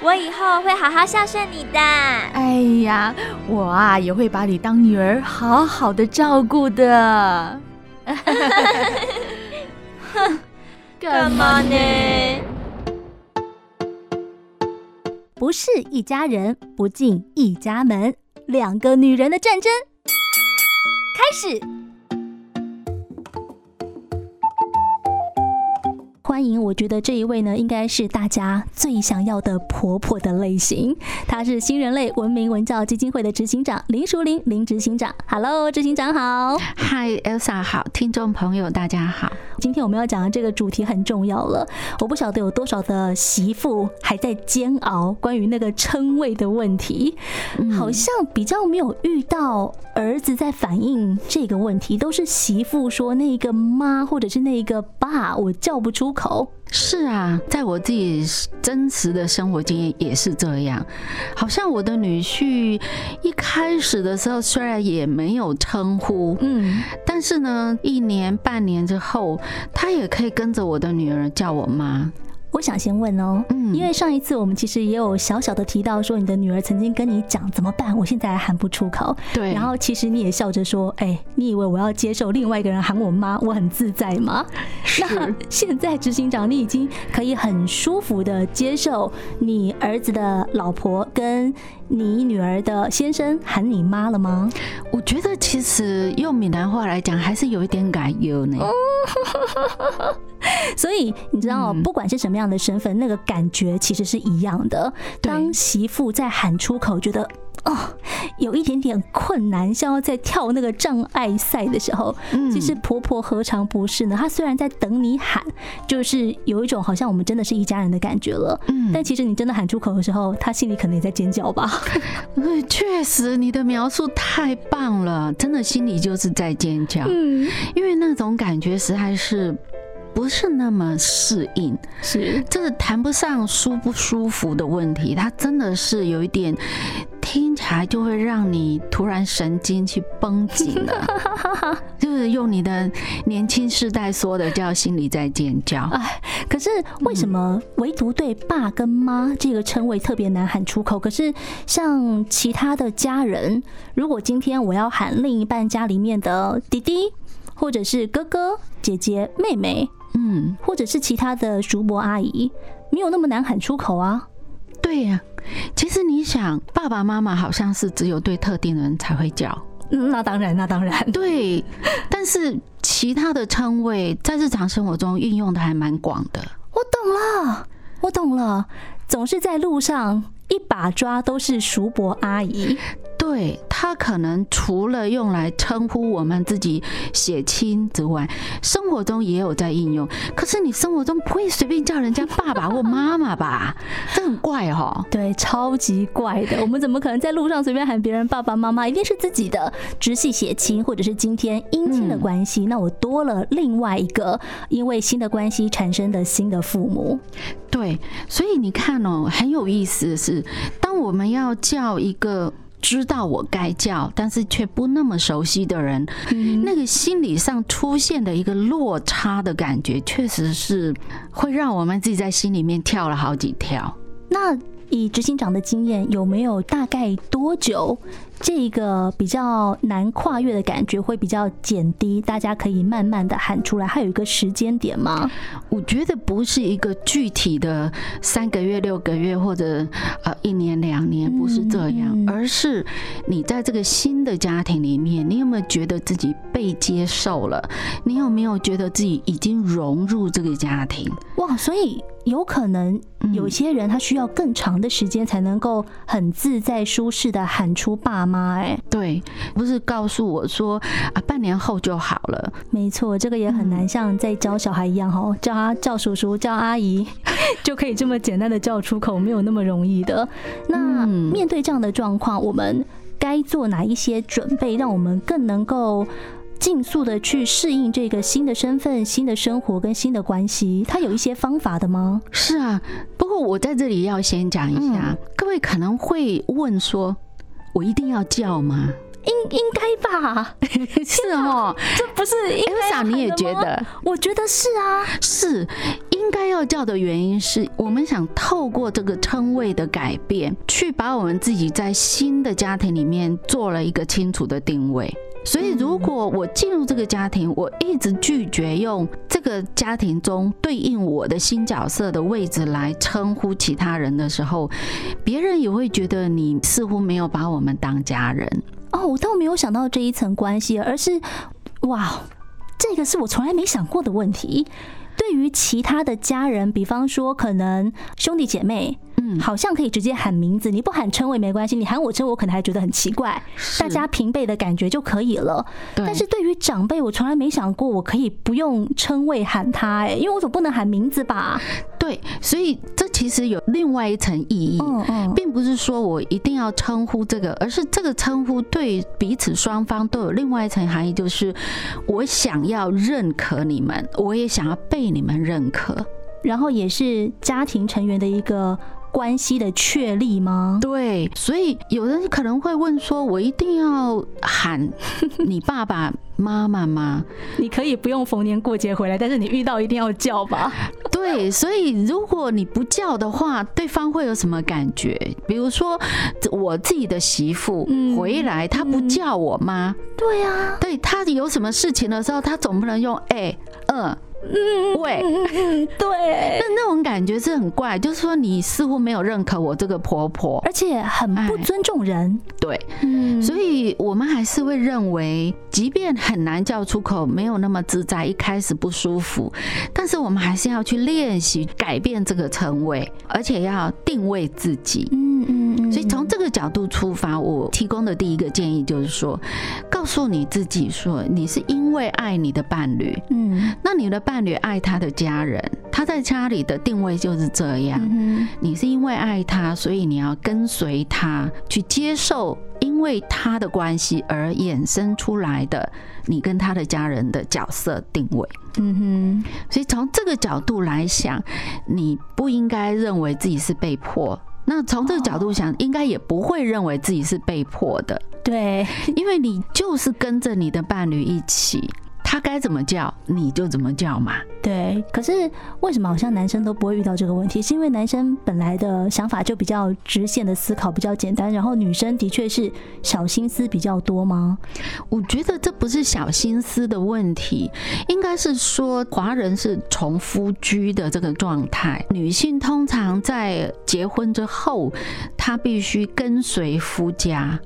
我以后会好好孝顺你的。哎呀，我啊也会把你当女儿，好好的照顾的。哼，干嘛呢？不是一家人，不进一家门。两个女人的战争开始。欢迎，我觉得这一位呢，应该是大家最想要的婆婆的类型。她是新人类文明文教基金会的执行长林淑玲林执行长。Hello，执行长好。Hi，Elsa 好，听众朋友大家好。今天我们要讲的这个主题很重要了。我不晓得有多少的媳妇还在煎熬关于那个称谓的问题，好像比较没有遇到儿子在反映这个问题，都是媳妇说那个妈或者是那个爸，我叫不出。口是啊，在我自己真实的生活经验也是这样。好像我的女婿一开始的时候虽然也没有称呼，嗯，但是呢，一年半年之后，他也可以跟着我的女儿叫我妈。我想先问哦，嗯，因为上一次我们其实也有小小的提到说，你的女儿曾经跟你讲怎么办？我现在还喊不出口。对，然后其实你也笑着说，哎，你以为我要接受另外一个人喊我妈，我很自在吗？是。那现在执行长，你已经可以很舒服的接受你儿子的老婆跟你女儿的先生喊你妈了吗？我觉得其实用闽南话来讲，还是有一点感忧呢。所以你知道，不管是什么样的身份，那个感觉其实是一样的。当媳妇在喊出口，觉得哦，有一点点困难，像要在跳那个障碍赛的时候，其实婆婆何尝不是呢？她虽然在等你喊，就是有一种好像我们真的是一家人的感觉了。嗯，但其实你真的喊出口的时候，她心里可能也在尖叫吧？嗯，确实，你的描述太棒了，真的心里就是在尖叫。嗯，因为那种感觉实在是。不是那么适应，是这个谈不上舒不舒服的问题，它真的是有一点听起来就会让你突然神经去绷紧了，就是用你的年轻世代说的叫心里在尖叫。哎，可是为什么唯独对爸跟妈这个称谓特别难喊出口？可是像其他的家人，如果今天我要喊另一半家里面的弟弟，或者是哥哥、姐姐、妹妹。嗯，或者是其他的叔伯阿姨，没有那么难喊出口啊。对呀，其实你想，爸爸妈妈好像是只有对特定的人才会叫。嗯，那当然，那当然。对，但是其他的称谓在日常生活中运用的还蛮广的。我懂了，我懂了，总是在路上一把抓都是叔伯阿姨。对，他可能除了用来称呼我们自己血亲之外，生活中也有在应用。可是你生活中不会随便叫人家爸爸或妈妈吧？这很怪哦。对，超级怪的。我们怎么可能在路上随便喊别人爸爸妈妈？一定是自己的直系血亲，或者是今天姻亲的关系。嗯。那我多了另外一个因为新的关系产生的新的父母。对，所以你看哦，很有意思的是，当我们要叫一个。知道我该叫，但是却不那么熟悉的人，嗯，那个心理上出现的一个落差的感觉，确实是会让我们自己在心里面跳了好几跳。那以执行长的经验，有没有大概多久？这个比较难跨越的感觉会比较减低，大家可以慢慢的喊出来。还有一个时间点吗？我觉得不是一个具体的三个月、六个月或者呃一年、两年，不是这样，而是你在这个新的家庭里面，你有没有觉得自己被接受了？你有没有觉得自己已经融入这个家庭？哇，所以。有可能有些人他需要更长的时间才能够很自在舒适的喊出爸妈。哎，对，不是告诉我说啊，半年后就好了。没错，这个也很难像在教小孩一样哈，叫他叫叔叔叫阿姨 就可以这么简单的叫出口，没有那么容易的。那面对这样的状况，我们该做哪一些准备，让我们更能够？尽速的去适应这个新的身份、新的生活跟新的关系，他有一些方法的吗？是啊，不过我在这里要先讲一下，嗯，各位可能会问说，我一定要叫吗？应应该吧？是哦，这不是应该你也觉得？我觉得是啊，是。应该要叫的原因是我们想透过这个称谓的改变，去把我们自己在新的家庭里面做了一个清楚的定位。所以，如果我进入这个家庭，我一直拒绝用这个家庭中对应我的新角色的位置来称呼其他人的时候，别人也会觉得你似乎没有把我们当家人。哦，我倒没有想到这一层关系，而是，哇，这个是我从来没想过的问题。对于其他的家人，比方说可能兄弟姐妹，嗯，好像可以直接喊名字，你不喊称谓没关系，你喊我称谓，我可能还觉得很奇怪，大家平辈的感觉就可以了。但是对于长辈，我从来没想过我可以不用称谓喊他，哎，因为我总不能喊名字吧？对，所以这其实有另外一层意义，嗯嗯并不是说我一定要称呼这个，而是这个称呼对彼此双方都有另外一层含义，就是我想要认可你们，我也想要被你们认可，然后也是家庭成员的一个。关系的确立吗？对，所以有人可能会问说：“我一定要喊 你爸爸妈妈吗？”你可以不用逢年过节回来，但是你遇到一定要叫吧？对，所以如果你不叫的话，对方会有什么感觉？比如说我自己的媳妇回来，她不叫我吗？对呀，对，她有什么事情的时候，她总不能用哎嗯。嗯，喂，对，那那种感觉是很怪，就是说你似乎没有认可我这个婆婆，而且很不尊重人。对，嗯，所以我们还是会认为，即便很难叫出口，没有那么自在，一开始不舒服，但是我们还是要去练习改变这个称谓，而且要定位自己。嗯所以从这个角度出发，我提供的第一个建议就是说，告诉你自己说，你是因为爱你的伴侣，嗯，那你的。伴侣爱他的家人，他在家里的定位就是这样。嗯你是因为爱他，所以你要跟随他去接受，因为他的关系而衍生出来的你跟他的家人的角色定位。嗯哼，所以从这个角度来想，你不应该认为自己是被迫。那从这个角度想，应该也不会认为自己是被迫的。对，因为你就是跟着你的伴侣一起。他该怎么叫，你就怎么叫嘛。对，可是为什么好像男生都不会遇到这个问题？是因为男生本来的想法就比较直线的思考比较简单，然后女生的确是小心思比较多吗？我觉得这不是小心思的问题，应该是说华人是从夫居的这个状态，女性通常在结婚之后，她必须跟随夫家，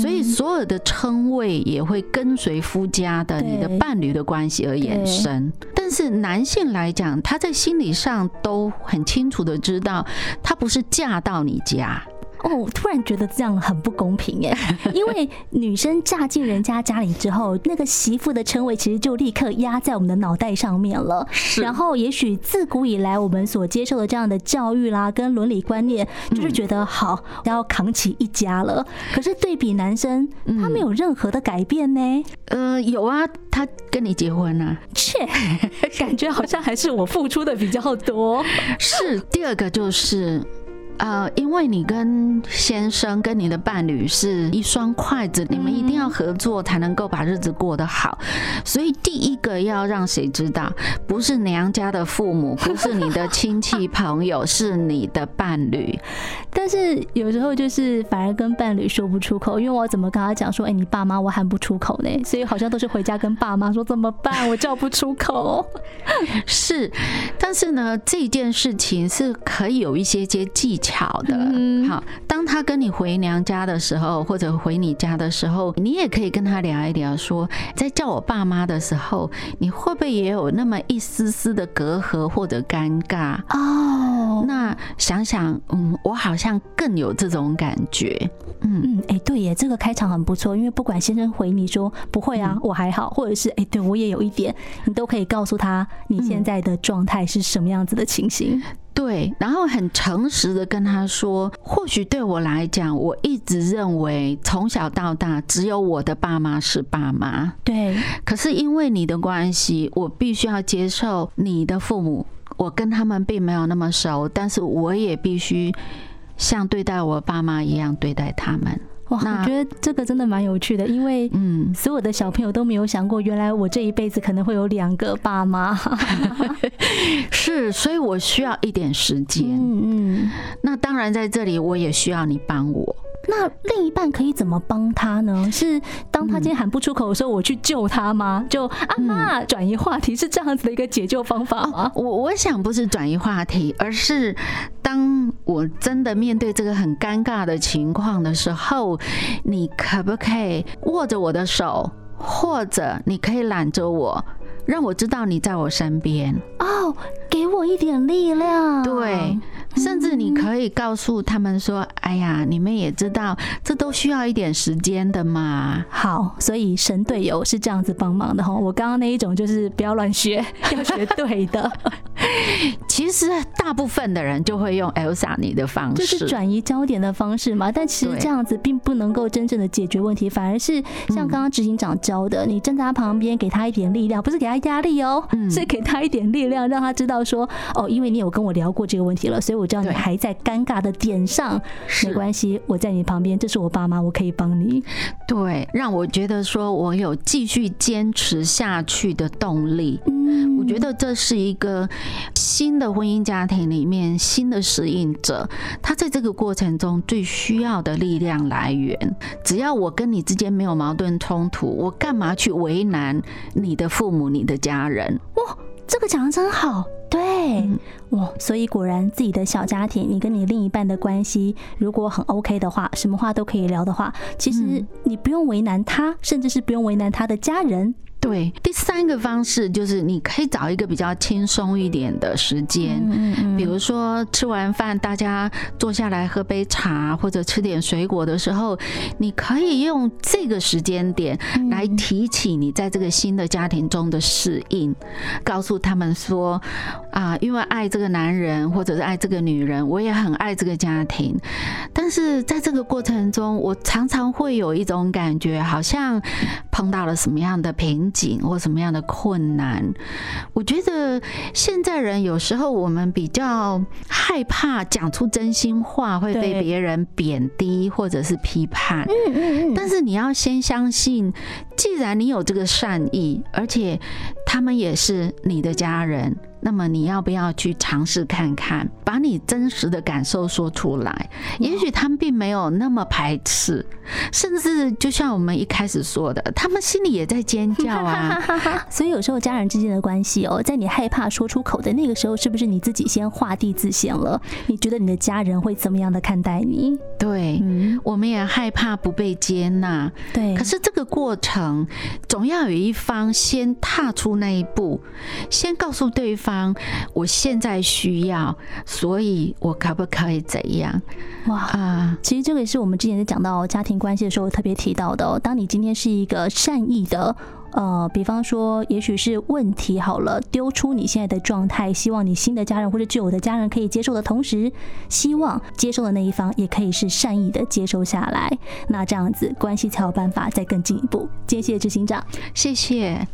所以所有的称谓也会跟随夫家的你的伴侣的关系而衍生，但是男性来讲，他在心理上都很清楚的知道，他不是嫁到你家。哦，我突然觉得这样很不公平哎，因为女生嫁进人家家里之后，那个媳妇的称谓其实就立刻压在我们的脑袋上面了。是。然后，也许自古以来我们所接受的这样的教育啦，跟伦理观念，就是觉得好要扛起一家了。可是对比男生，他没有任何的改变呢。呃，有啊，他跟你结婚啊，切，感觉好像还是我付出的比较多。是。第二个就是。呃，因为你跟先生跟你的伴侣是一双筷子，你们一定要合作才能够把日子过得好。所以第一个要让谁知道，不是娘家的父母，不是你的亲戚朋友，是你的伴侣。但是有时候就是反而跟伴侣说不出口，因为我怎么跟他讲说，哎，你爸妈我喊不出口呢？所以好像都是回家跟爸妈说怎么办，我叫不出口。是，但是呢，这件事情是可以有一些些技巧。巧的，好。当他跟你回娘家的时候，或者回你家的时候，你也可以跟他聊一聊，说，在叫我爸妈的时候，你会不会也有那么一丝丝的隔阂或者尴尬？哦，那想想，嗯，我好像更有这种感觉。嗯嗯，哎，对耶，这个开场很不错，因为不管先生回你说不会啊，我还好，或者是哎，对我也有一点，你都可以告诉他你现在的状态是什么样子的情形。对，然后很诚实的跟他说，或许对我来讲，我一直认为从小到大只有我的爸妈是爸妈。对，可是因为你的关系，我必须要接受你的父母，我跟他们并没有那么熟，但是我也必须像对待我爸妈一样对待他们。哇，我觉得这个真的蛮有趣的，因为嗯，所有的小朋友都没有想过，原来我这一辈子可能会有两个爸妈。是，所以我需要一点时间。嗯嗯，那当然在这里我也需要你帮我。那另一半可以怎么帮他呢？是当他今天喊不出口的时候，我去救他吗？就阿妈转移话题，是这样子的一个解救方法吗？我我想不是转移话题，而是当我真的面对这个很尴尬的情况的时候，你可不可以握着我的手，或者你可以揽着我，让我知道你在我身边哦，给我一点力量。对。甚至你可以告诉他们说：“哎呀，你们也知道，这都需要一点时间的嘛。”好，所以神队友是这样子帮忙的哈。我刚刚那一种就是不要乱学，要学对的。其实大部分的人就会用 Elsa 你的方式，就是转移焦点的方式嘛。但其实这样子并不能够真正的解决问题，反而是像刚刚执行长教的，你站在他旁边，给他一点力量，不是给他压力哦，是给他一点力量，让他知道说：“哦，因为你有跟我聊过这个问题了，所以我。”知道你还在尴尬的点上，没关系，我在你旁边，这是我爸妈，我可以帮你。对，让我觉得说我有继续坚持下去的动力。嗯，我觉得这是一个新的婚姻家庭里面新的适应者，他在这个过程中最需要的力量来源。只要我跟你之间没有矛盾冲突，我干嘛去为难你的父母、你的家人？哇，这个讲得真好。对，哇，所以果然自己的小家庭，你跟你另一半的关系如果很 OK 的话，什么话都可以聊的话，其实你不用为难他，甚至是不用为难他的家人。对，第三个方式就是你可以找一个比较轻松一点的时间，比如说吃完饭大家坐下来喝杯茶或者吃点水果的时候，你可以用这个时间点来提起你在这个新的家庭中的适应，告诉他们说啊，因为爱这个男人或者是爱这个女人，我也很爱这个家庭，但是在这个过程中，我常常会有一种感觉，好像碰到了什么样的瓶颈。或什么样的困难，我觉得现在人有时候我们比较害怕讲出真心话会被别人贬低或者是批判。嗯嗯嗯。但是你要先相信，既然你有这个善意，而且他们也是你的家人。那么你要不要去尝试看看，把你真实的感受说出来？也许他们并没有那么排斥，甚至就像我们一开始说的，他们心里也在尖叫啊。所以有时候家人之间的关系哦，在你害怕说出口的那个时候，是不是你自己先画地自限了？你觉得你的家人会怎么样的看待你？对，我们也害怕不被接纳。对，可是这个过程总要有一方先踏出那一步，先告诉对方。我现在需要，所以我可不可以怎样？哇啊！其实这个也是我们之前在讲到家庭关系的时候特别提到的哦。当你今天是一个善意的，呃，比方说，也许是问题好了，丢出你现在的状态，希望你新的家人或者旧的家人可以接受的同时，希望接受的那一方也可以是善意的接收下来，那这样子关系才有办法再更进一步。谢谢执行长，谢谢。